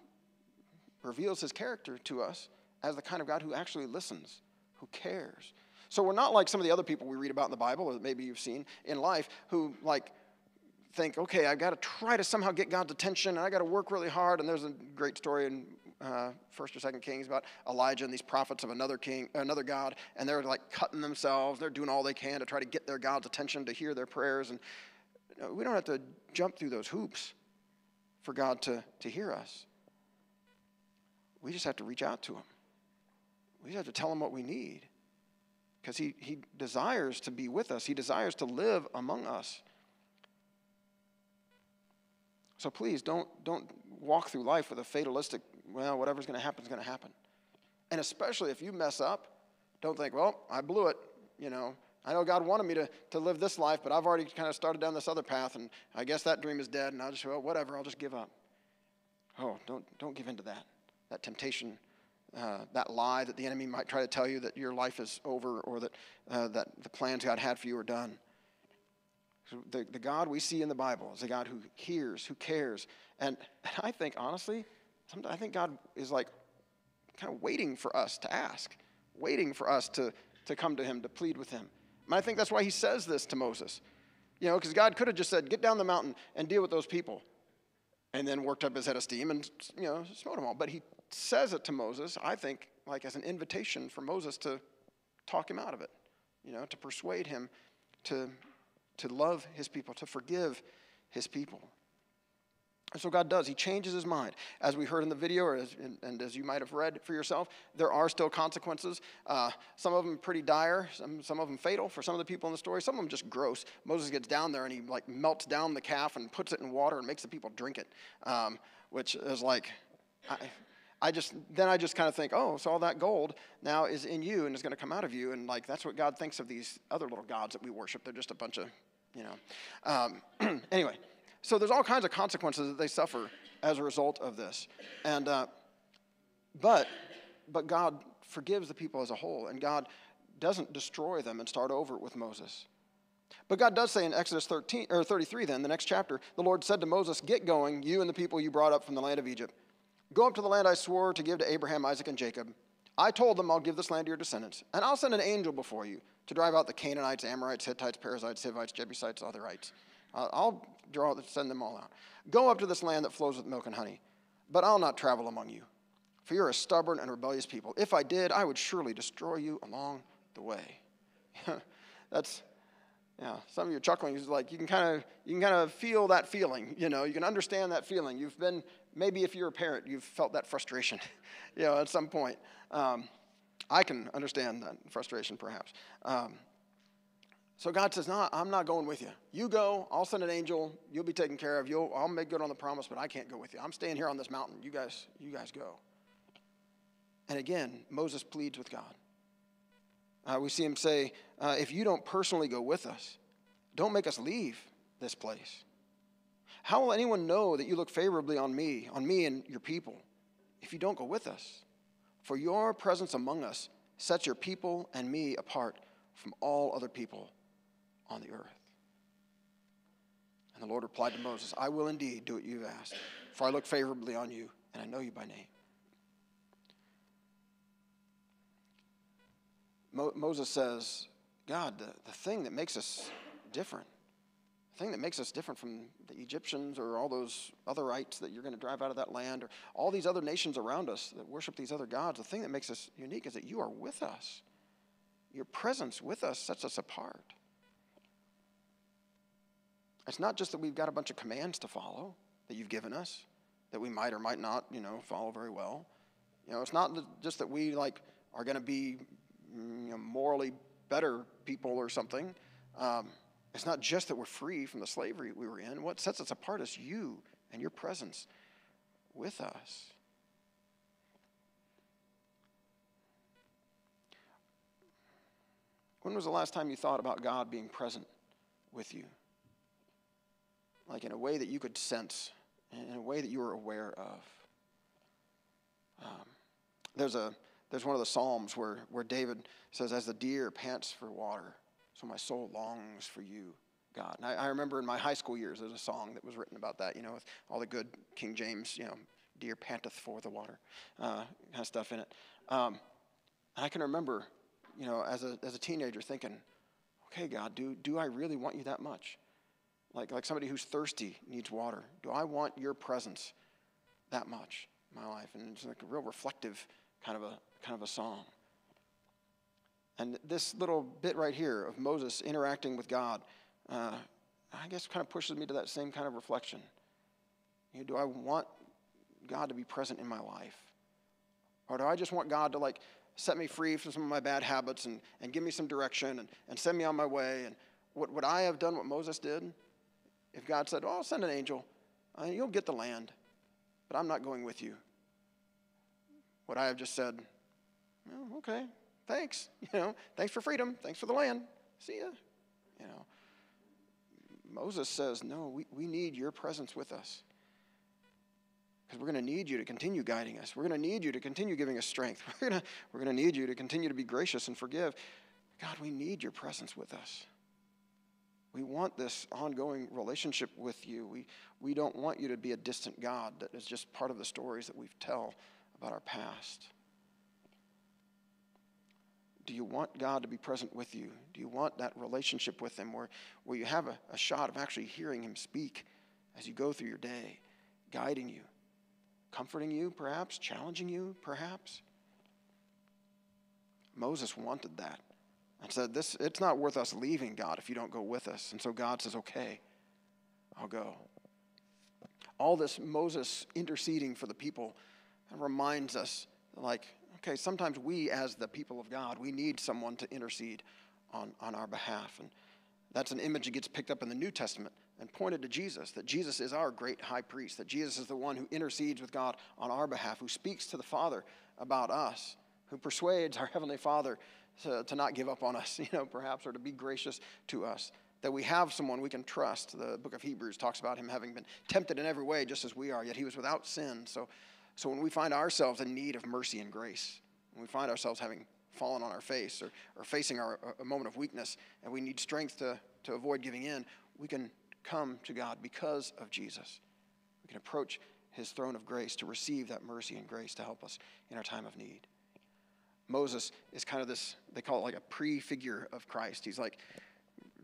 reveals His character to us as the kind of God who actually listens, who cares. So we're not like some of the other people we read about in the Bible, or maybe you've seen in life, who like think, okay, I've got to try to somehow get God's attention, and I got to work really hard. And there's a great story in uh, First or Second Kings about Elijah and these prophets of another king, another God, and they're like cutting themselves. They're doing all they can to try to get their God's attention, to hear their prayers, and we don't have to jump through those hoops for God to, to hear us. We just have to reach out to Him. We just have to tell Him what we need. Because he, he desires to be with us, He desires to live among us. So please don't, don't walk through life with a fatalistic well, whatever's going to happen is going to happen. And especially if you mess up, don't think, well, I blew it. You know, I know God wanted me to, to live this life, but I've already kind of started down this other path, and I guess that dream is dead, and I'll just, well, whatever, I'll just give up. Oh, don't, don't give in to that, that temptation, uh, that lie that the enemy might try to tell you that your life is over or that, uh, that the plans God had for you are done. The, the God we see in the Bible is a God who hears, who cares. And, and I think, honestly, sometimes I think God is like kind of waiting for us to ask, waiting for us to, to come to Him, to plead with Him. And I think that's why He says this to Moses. You know, because God could have just said, get down the mountain and deal with those people, and then worked up his head of steam and, you know, smote them all. But He says it to Moses, I think, like as an invitation for Moses to talk him out of it, you know, to persuade him to, to love his people, to forgive his people. And so God does. He changes his mind. As we heard in the video, or as, and as you might have read for yourself, there are still consequences. Uh, some of them pretty dire, some, some of them fatal for some of the people in the story. Some of them just gross. Moses gets down there and he like melts down the calf and puts it in water and makes the people drink it, um, which is like, I, I just then I just kind of think, oh, so all that gold now is in you and is going to come out of you, and like that's what God thinks of these other little gods that we worship. They're just a bunch of, you know. Um, anyway. So there's all kinds of consequences that they suffer as a result of this. And, uh, but, but God forgives the people as a whole, and God doesn't destroy them and start over with Moses. But God does say in Exodus 13, or 33, then, the next chapter, the Lord said to Moses, Get going, you and the people you brought up from the land of Egypt. Go up to the land I swore to give to Abraham, Isaac, and Jacob. I told them I'll give this land to your descendants, and I'll send an angel before you to drive out the Canaanites, Amorites, Hittites, Perizzites, Hivites, Jebusites, Otherites. I'll draw, send them all out. Go up to this land that flows with milk and honey, but I'll not travel among you, for you're a stubborn and rebellious people. If I did, I would surely destroy you along the way. That's, yeah. Some of you are chuckling. It's like you can kind of you can kind of feel that feeling. You know, you can understand that feeling. You've been maybe if you're a parent, you've felt that frustration. you know, at some point. Um, I can understand that frustration, perhaps. Um, So God says, No, I'm not going with you. You go, I'll send an angel, you'll be taken care of, you'll, I'll make good on the promise, but I can't go with you. I'm staying here on this mountain. You guys, you guys go. And again, Moses pleads with God. Uh, we see him say, uh, If you don't personally go with us, don't make us leave this place. How will anyone know that you look favorably on me, on me and your people, if you don't go with us? For your presence among us sets your people and me apart from all other people on the earth. And the Lord replied to Moses, I will indeed do what you've asked, for I look favorably on you, and I know you by name. Mo- Moses says, God, the, the thing that makes us different, the thing that makes us different from the Egyptians or all those otherites that you're going to drive out of that land or all these other nations around us that worship these other gods, the thing that makes us unique is that you are with us. Your presence with us sets us apart. It's not just that we've got a bunch of commands to follow that you've given us that we might or might not, you know, follow very well. You know, it's not just that we like are going to be you know, morally better people or something. Um, it's not just that we're free from the slavery we were in. What sets us apart is you and your presence with us. When was the last time you thought about God being present with you? Like in a way that you could sense, in a way that you were aware of. Um, there's a there's one of the psalms where where David says, "As the deer pants for water, so my soul longs for you." God. And I, I, remember in my high school years, there's a song that was written about that, you know, with all the good King James, you know, deer panteth for the water, uh, kind of stuff in it. Um, and I can remember, you know, as a, as a teenager thinking, okay, God, do, do I really want you that much? Like, like somebody who's thirsty needs water. Do I want your presence that much in my life? And it's like a real reflective kind of a kind of a song. And this little bit right here of Moses interacting with God, uh, I guess kind of pushes me to that same kind of reflection. You know, do I want God to be present in my life? Or do I just want God to like set me free from some of my bad habits and, and give me some direction and, and send me on my way? And would, would I have done what Moses did? If God said, Oh, I'll send an angel, uh, you'll get the land, but I'm not going with you. Would I have just said, okay, thanks. You know, thanks for freedom. Thanks for the land. See ya. You know. Moses says, No, we, we need your presence with us. Because we're going to need you to continue guiding us. We're going to need you to continue giving us strength. We're going we're going to need you to continue to be gracious and forgive. God, we need your presence with us. We want this ongoing relationship with you. We, we don't want you to be a distant God that is just part of the stories that we tell about our past. Do you want God to be present with you? Do you want that relationship with Him where, where you have a, a shot of actually hearing Him speak as you go through your day, guiding you, comforting you, perhaps, challenging you, perhaps? Moses wanted that and said, this, It's not worth us leaving, God, if you don't go with us. And so God says, Okay, I'll go. All this Moses interceding for the people reminds us, like, okay, sometimes we, as the people of God, we need someone to intercede on, on our behalf. And that's an image that gets picked up in the New Testament and pointed to Jesus, that Jesus is our great high priest, that Jesus is the one who intercedes with God on our behalf, who speaks to the Father about us, who persuades our Heavenly Father to, to not give up on us, you know, perhaps, or to be gracious to us. That we have someone we can trust. The book of Hebrews talks about him having been tempted in every way, just as we are, yet he was without sin. So, so when we find ourselves in need of mercy and grace, when we find ourselves having fallen on our face or, or facing our, a moment of weakness and we need strength to, to avoid giving in, we can come to God because of Jesus. We can approach his throne of grace to receive that mercy and grace to help us in our time of need. Moses is kind of this, they call it like a prefigure of Christ. He's like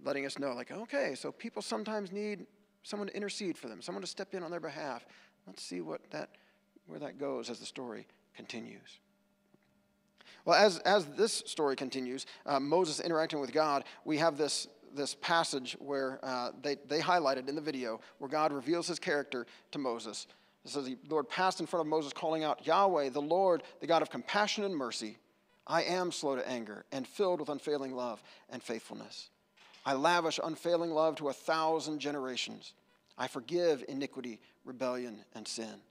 letting us know, like, okay, so people sometimes need someone to intercede for them, someone to step in on their behalf. Let's see what that, where that goes as the story continues. Well, as, as this story continues, uh, Moses interacting with God, we have this, this passage where uh, they, they highlighted in the video where God reveals his character to Moses. It says the Lord passed in front of Moses, calling out, Yahweh, the Lord, the God of compassion and mercy I am slow to anger and filled with unfailing love and faithfulness. I lavish unfailing love to a thousand generations. I forgive iniquity, rebellion, and sin.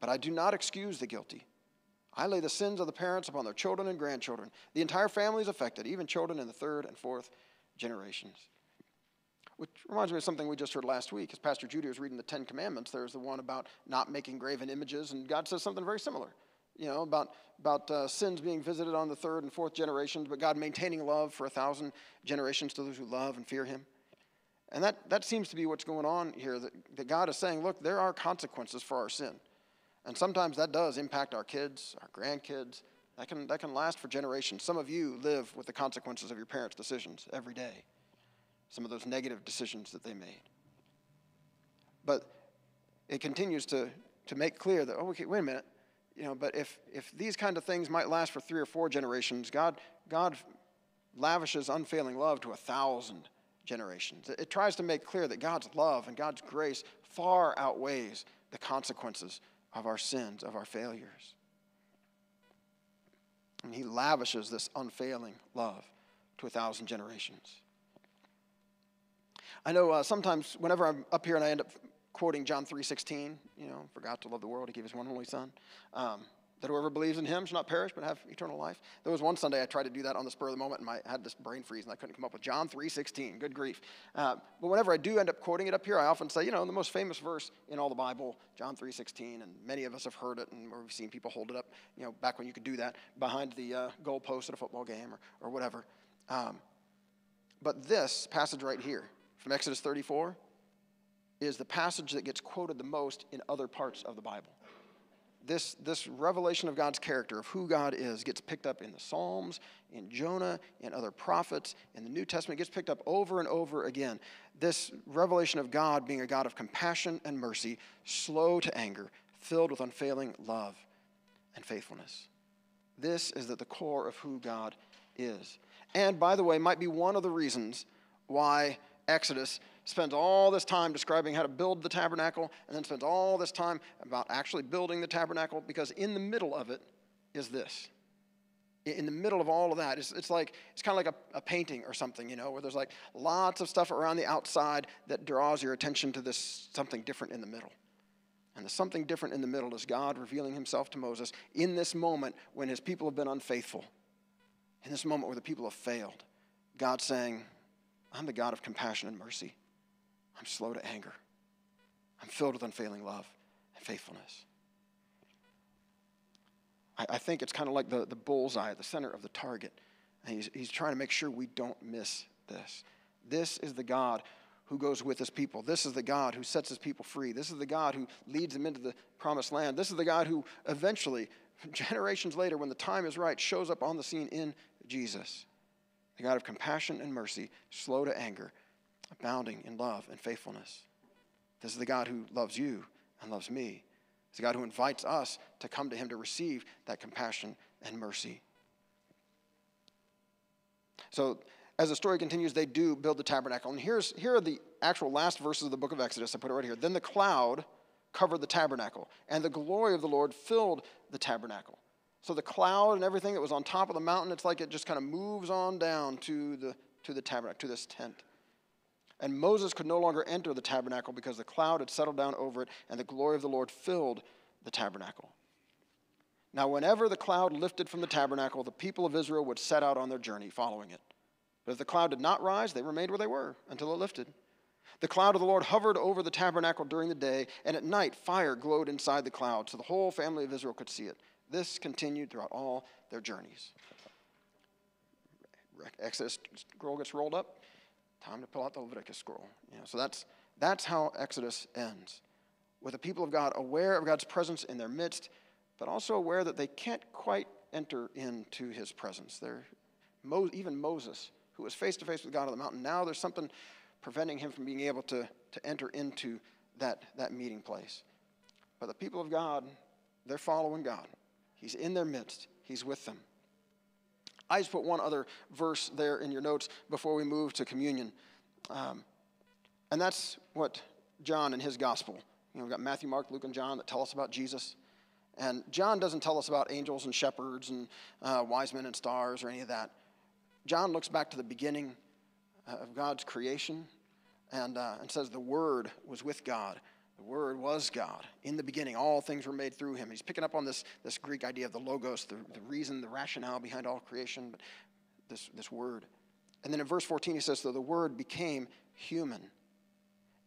But I do not excuse the guilty. I lay the sins of the parents upon their children and grandchildren. The entire family is affected, even children in the third and fourth generations. Which reminds me of something we just heard last week. As Pastor Judy was reading the Ten Commandments, there's the one about not making graven images, and God says something very similar. You know, about, about uh, sins being visited on the third and fourth generations, but God maintaining love for a thousand generations to those who love and fear Him. And that, that seems to be what's going on here that, that God is saying, look, there are consequences for our sin. And sometimes that does impact our kids, our grandkids. That can, that can last for generations. Some of you live with the consequences of your parents' decisions every day, some of those negative decisions that they made. But it continues to, to make clear that, oh, okay, wait a minute. You know, but if, if these kind of things might last for three or four generations, God, God lavishes unfailing love to a thousand generations. It, it tries to make clear that God's love and God's grace far outweighs the consequences of our sins, of our failures. And he lavishes this unfailing love to a thousand generations. I know uh, sometimes whenever I'm up here and I end up quoting John 3.16, you know, forgot to love the world, he gave his one only son. Um, that whoever believes in him shall not perish but have eternal life. There was one Sunday I tried to do that on the spur of the moment, and I had this brain freeze, and I couldn't come up with John 3.16. Good grief. Uh, but whenever I do end up quoting it up here, I often say, you know, the most famous verse in all the Bible, John 3.16, and many of us have heard it, and we've seen people hold it up, you know, back when you could do that, behind the uh, goal post at a football game or, or whatever. Um, but this passage right here, from Exodus 34, is the passage that gets quoted the most in other parts of the Bible this, this revelation of God's character, of who God is, gets picked up in the Psalms, in Jonah, in other prophets, in the New Testament, gets picked up over and over again. This revelation of God being a God of compassion and mercy, slow to anger, filled with unfailing love and faithfulness. This is at the core of who God is. And by the way, might be one of the reasons why Exodus spends all this time describing how to build the tabernacle and then spends all this time about actually building the tabernacle because in the middle of it is this. In the middle of all of that, it's, it's like it's kind of like a, a painting or something, you know, where there's like lots of stuff around the outside that draws your attention to this something different in the middle. And the something different in the middle is God revealing himself to Moses in this moment when his people have been unfaithful, in this moment where the people have failed. God saying, I'm the God of compassion and mercy. I'm slow to anger. I'm filled with unfailing love and faithfulness. I, I think it's kind of like the, the bullseye the center of the target. And he's, he's trying to make sure we don't miss this. This is the God who goes with his people. This is the God who sets his people free. This is the God who leads them into the promised land. This is the God who eventually, generations later, when the time is right, shows up on the scene in Jesus. The God of compassion and mercy, slow to anger, abounding in love and faithfulness. This is the God who loves you and loves me. It's the God who invites us to come to Him to receive that compassion and mercy. So, as the story continues, they do build the tabernacle. And here's, here are the actual last verses of the book of Exodus. I put it right here. Then the cloud covered the tabernacle, and the glory of the Lord filled the tabernacle. So the cloud and everything that was on top of the mountain, it's like it just kind of moves on down to the, to the tabernacle, to this tent. And Moses could no longer enter the tabernacle because the cloud had settled down over it, and the glory of the Lord filled the tabernacle. Now, whenever the cloud lifted from the tabernacle, the people of Israel would set out on their journey following it. But if the cloud did not rise, they remained where they were until it lifted. The cloud of the Lord hovered over the tabernacle during the day, and at night fire glowed inside the cloud, so the whole family of Israel could see it. This continued throughout all their journeys. Exodus scroll gets rolled up. Time to pull out the Leviticus scroll. You know, so that's, that's how Exodus ends. With the people of God aware of God's presence in their midst, but also aware that they can't quite enter into his presence. They're, even Moses, who was face to face with God on the mountain, now there's something preventing him from being able to, to enter into that, that meeting place. But the people of God, they're following God. He's in their midst, He's with them. I just put one other verse there in your notes before we move to communion. Um, and that's what John and his gospel. You know, we've got Matthew, Mark, Luke, and John that tell us about Jesus. And John doesn't tell us about angels and shepherds and uh, wise men and stars or any of that. John looks back to the beginning uh, of God's creation and, uh, and says the Word was with God. The Word was God. In the beginning, all things were made through him. He's picking up on this, this Greek idea of the logos, the, the reason, the rationale behind all creation, but this, this Word. And then in verse 14, he says, So the Word became human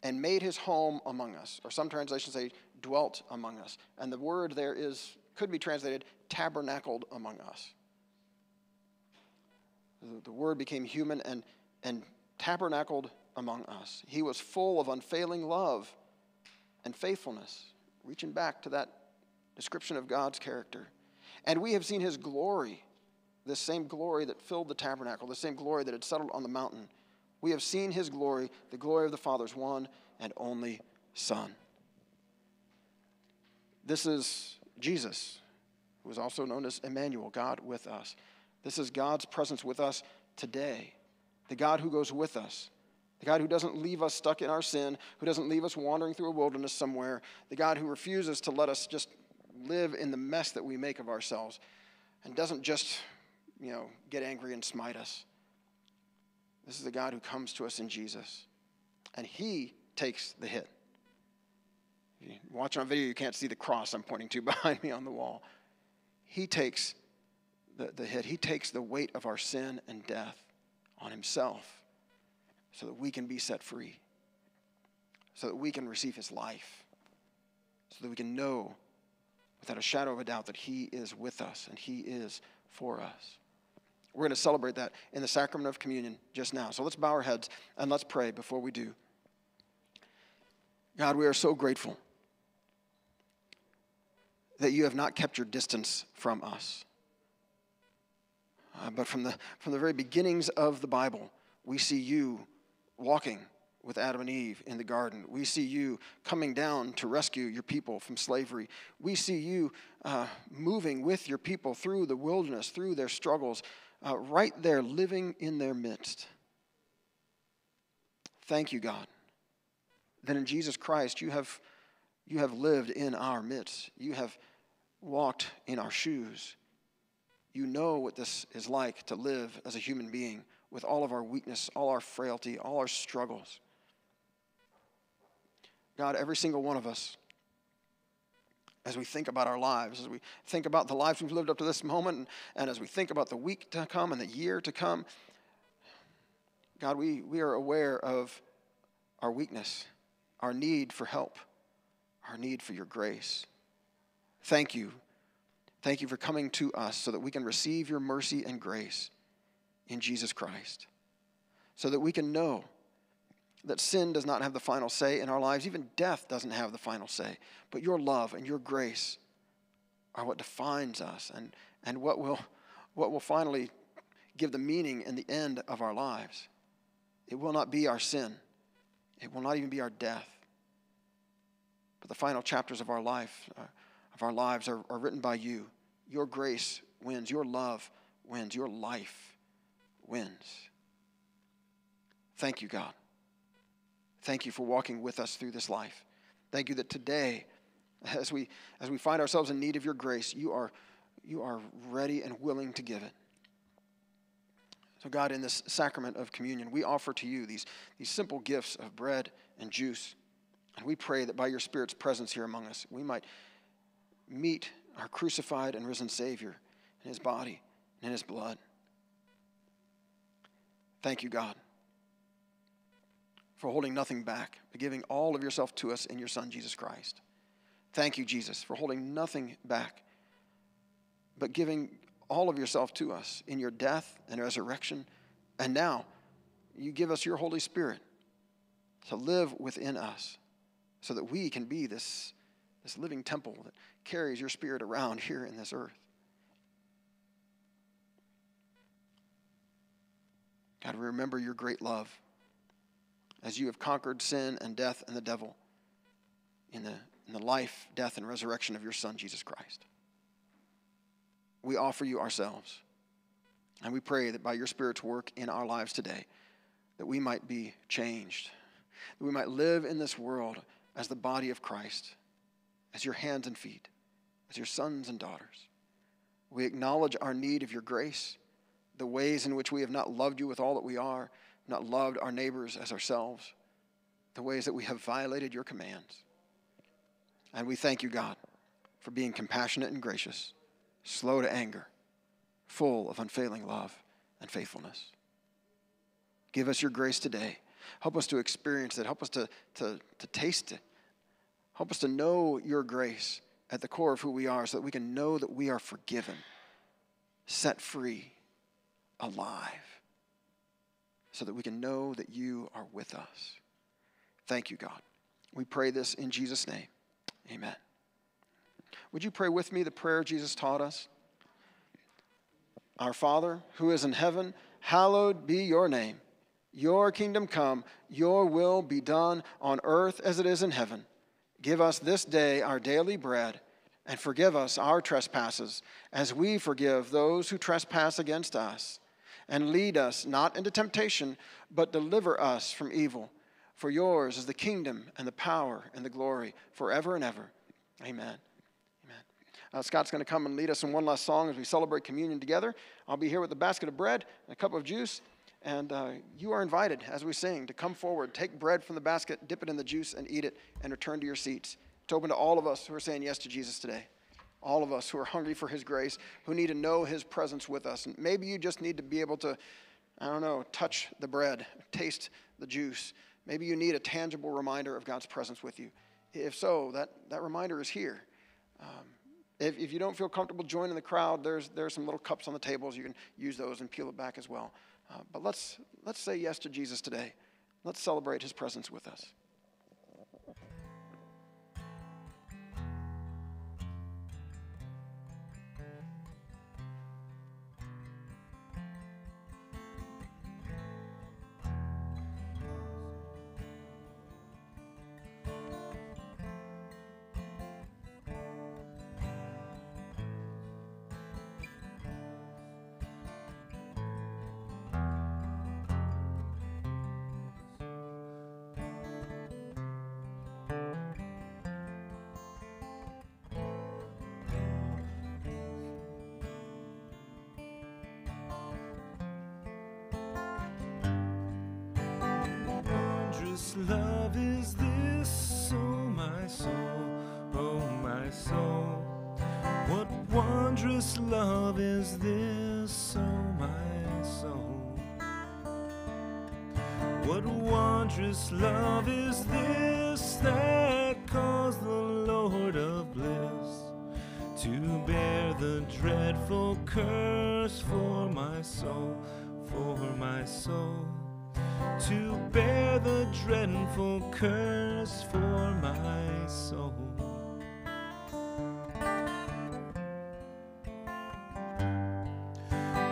and made his home among us. Or some translations say, dwelt among us. And the word there is, could be translated, tabernacled among us. The, the word became human and, and tabernacled among us. He was full of unfailing love and faithfulness, reaching back to that description of God's character. And we have seen his glory, this same glory that filled the tabernacle, the same glory that had settled on the mountain. We have seen his glory, the glory of the Father's one and only Son. This is Jesus, who is also known as Emmanuel, God with us. This is God's presence with us today, the God who goes with us, the God who doesn't leave us stuck in our sin, who doesn't leave us wandering through a wilderness somewhere, the God who refuses to let us just live in the mess that we make of ourselves and doesn't just, you know, get angry and smite us. This is the God who comes to us in Jesus. And he takes the hit. If you watch on video, you can't see the cross I'm pointing to behind me on the wall. He takes the, the hit, he takes the weight of our sin and death on himself so that we can be set free, so that we can receive his life, so that we can know without a shadow of a doubt that he is with us and he is for us. We're going to celebrate that in the sacrament of communion just now. So let's bow our heads and let's pray before we do. God, we are so grateful that you have not kept your distance from us. Uh, but from the, from the very beginnings of the Bible, we see you walking with Adam and Eve in the garden. We see you coming down to rescue your people from slavery. We see you uh, moving with your people through the wilderness, through their struggles, uh, right there living in their midst. Thank you, God, that in Jesus Christ you have, you have lived in our midst. You have walked in our shoes. You know what this is like to live as a human being with all of our weakness, all our frailty, all our struggles. God, every single one of us, as we think about our lives, as we think about the lives we've lived up to this moment, and, and as we think about the week to come and the year to come, God, we, we are aware of our weakness, our need for help, our need for your grace. Thank you. Thank you for coming to us so that we can receive your mercy and grace in Jesus Christ, so that we can know that sin does not have the final say in our lives. Even death doesn't have the final say. But your love and your grace are what defines us and, and what, will, what will finally give the meaning and the end of our lives. It will not be our sin, it will not even be our death. But the final chapters of our life, uh, of our lives, are, are written by you. Your grace wins, your love wins, your life wins. Thank you, God. Thank you for walking with us through this life. Thank you that today, as we, as we find ourselves in need of your grace, you are, you are ready and willing to give it. So, God, in this sacrament of communion, we offer to you these, these simple gifts of bread and juice. And we pray that by your Spirit's presence here among us, we might meet our crucified and risen Savior in his body and in his blood. Thank you, God for holding nothing back, but giving all of yourself to us in your Son, Jesus Christ. Thank you, Jesus, for holding nothing back, but giving all of yourself to us in your death and resurrection. And now, you give us your Holy Spirit to live within us so that we can be this, this living temple that carries your Spirit around here in this earth. God, we remember your great love as you have conquered sin and death and the devil in the, in the life, death, and resurrection of your Son, Jesus Christ. We offer you ourselves. And we pray that by your Spirit's work in our lives today, that we might be changed, that we might live in this world as the body of Christ, as your hands and feet, as your sons and daughters. We acknowledge our need of your grace, the ways in which we have not loved you with all that we are, not loved our neighbors as ourselves, the ways that we have violated your commands. And we thank you, God, for being compassionate and gracious, slow to anger, full of unfailing love and faithfulness. Give us your grace today. Help us to experience it. Help us to, to, to taste it. Help us to know your grace at the core of who we are so that we can know that we are forgiven, set free, alive, so that we can know that you are with us. Thank you, God. We pray this in Jesus' name. Amen. Would you pray with me the prayer Jesus taught us? Our Father, who is in heaven, hallowed be your name. Your kingdom come, your will be done on earth as it is in heaven. Give us this day our daily bread, and forgive us our trespasses, as we forgive those who trespass against us. And lead us not into temptation, but deliver us from evil. For yours is the kingdom and the power and the glory forever and ever. Amen. Amen. Uh, Scott's going to come and lead us in one last song as we celebrate communion together. I'll be here with a basket of bread and a cup of juice. And uh, you are invited as we sing to come forward, take bread from the basket, dip it in the juice, and eat it, and return to your seats. It's open to all of us who are saying yes to Jesus today. All of us who are hungry for his grace, who need to know his presence with us. And maybe you just need to be able to, I don't know, touch the bread, taste the juice. Maybe you need a tangible reminder of God's presence with you. If so, that, that reminder is here. Um, if, if you don't feel comfortable joining the crowd, there's, there's some little cups on the tables. You can use those and peel it back as well. Uh, but let's, let's say yes to Jesus today. Let's celebrate his presence with us. Love is this, oh my soul, oh my soul. What wondrous love is this, oh my soul. What wondrous love is this that caused the Lord of bliss to bear the dreadful curse for my soul, for my soul to bear the dreadful curse for my soul.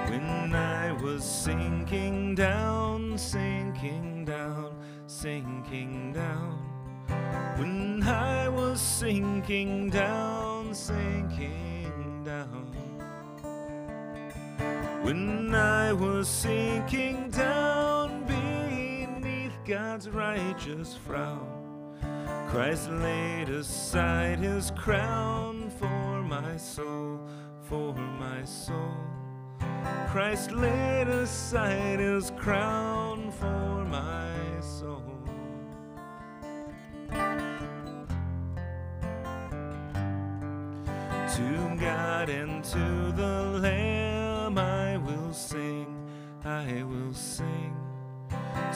When I was sinking down, sinking down, sinking down. When I was sinking down, sinking down. When I was sinking down God's righteous frown, Christ laid aside his crown for my soul, for my soul. Christ laid aside his crown for my soul. To God and to the Lamb I will sing, I will sing.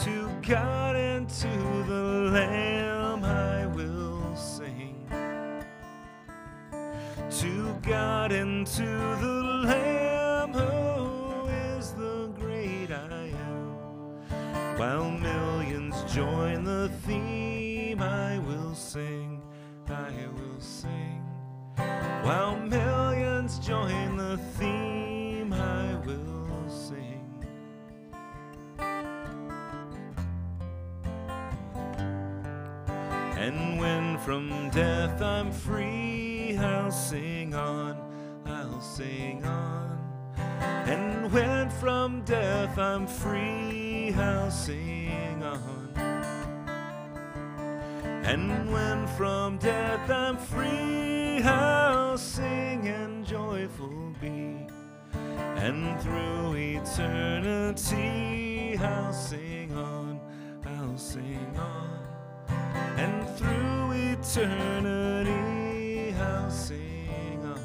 To God and to the Lamb I will sing. To God and to the Lamb who is the great I am. While millions join the theme, I will sing, I will sing. From death I'm free, I'll sing on, I'll sing on. And when from death I'm free, I'll sing on. And when from death I'm free, I'll sing and joyful be. And through eternity, I'll sing on, I'll sing on. Eternity, I'll sing on.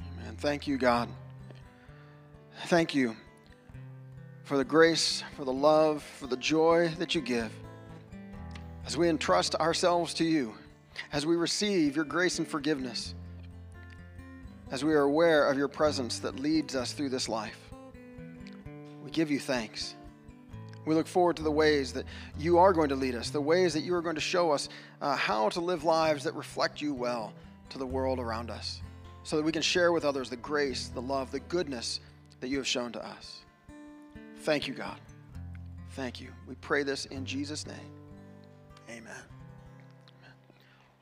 Amen. Thank you, God. Thank you for the grace, for the love, for the joy that you give. As we entrust ourselves to you, as we receive your grace and forgiveness, as we are aware of your presence that leads us through this life, give you thanks. We look forward to the ways that you are going to lead us, the ways that you are going to show us uh, how to live lives that reflect you well to the world around us, so that we can share with others the grace, the love, the goodness that you have shown to us. Thank you, God. Thank you. We pray this in Jesus' name. Amen. Amen.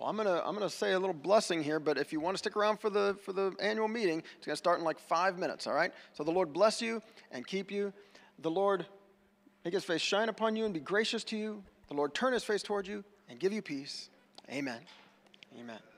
Well, I'm gonna I'm gonna say a little blessing here, but if you want to stick around for the for the annual meeting, it's gonna start in like five minutes. All right. So the Lord bless you and keep you. The Lord make His face shine upon you and be gracious to you. The Lord turn His face toward you and give you peace. Amen. Amen.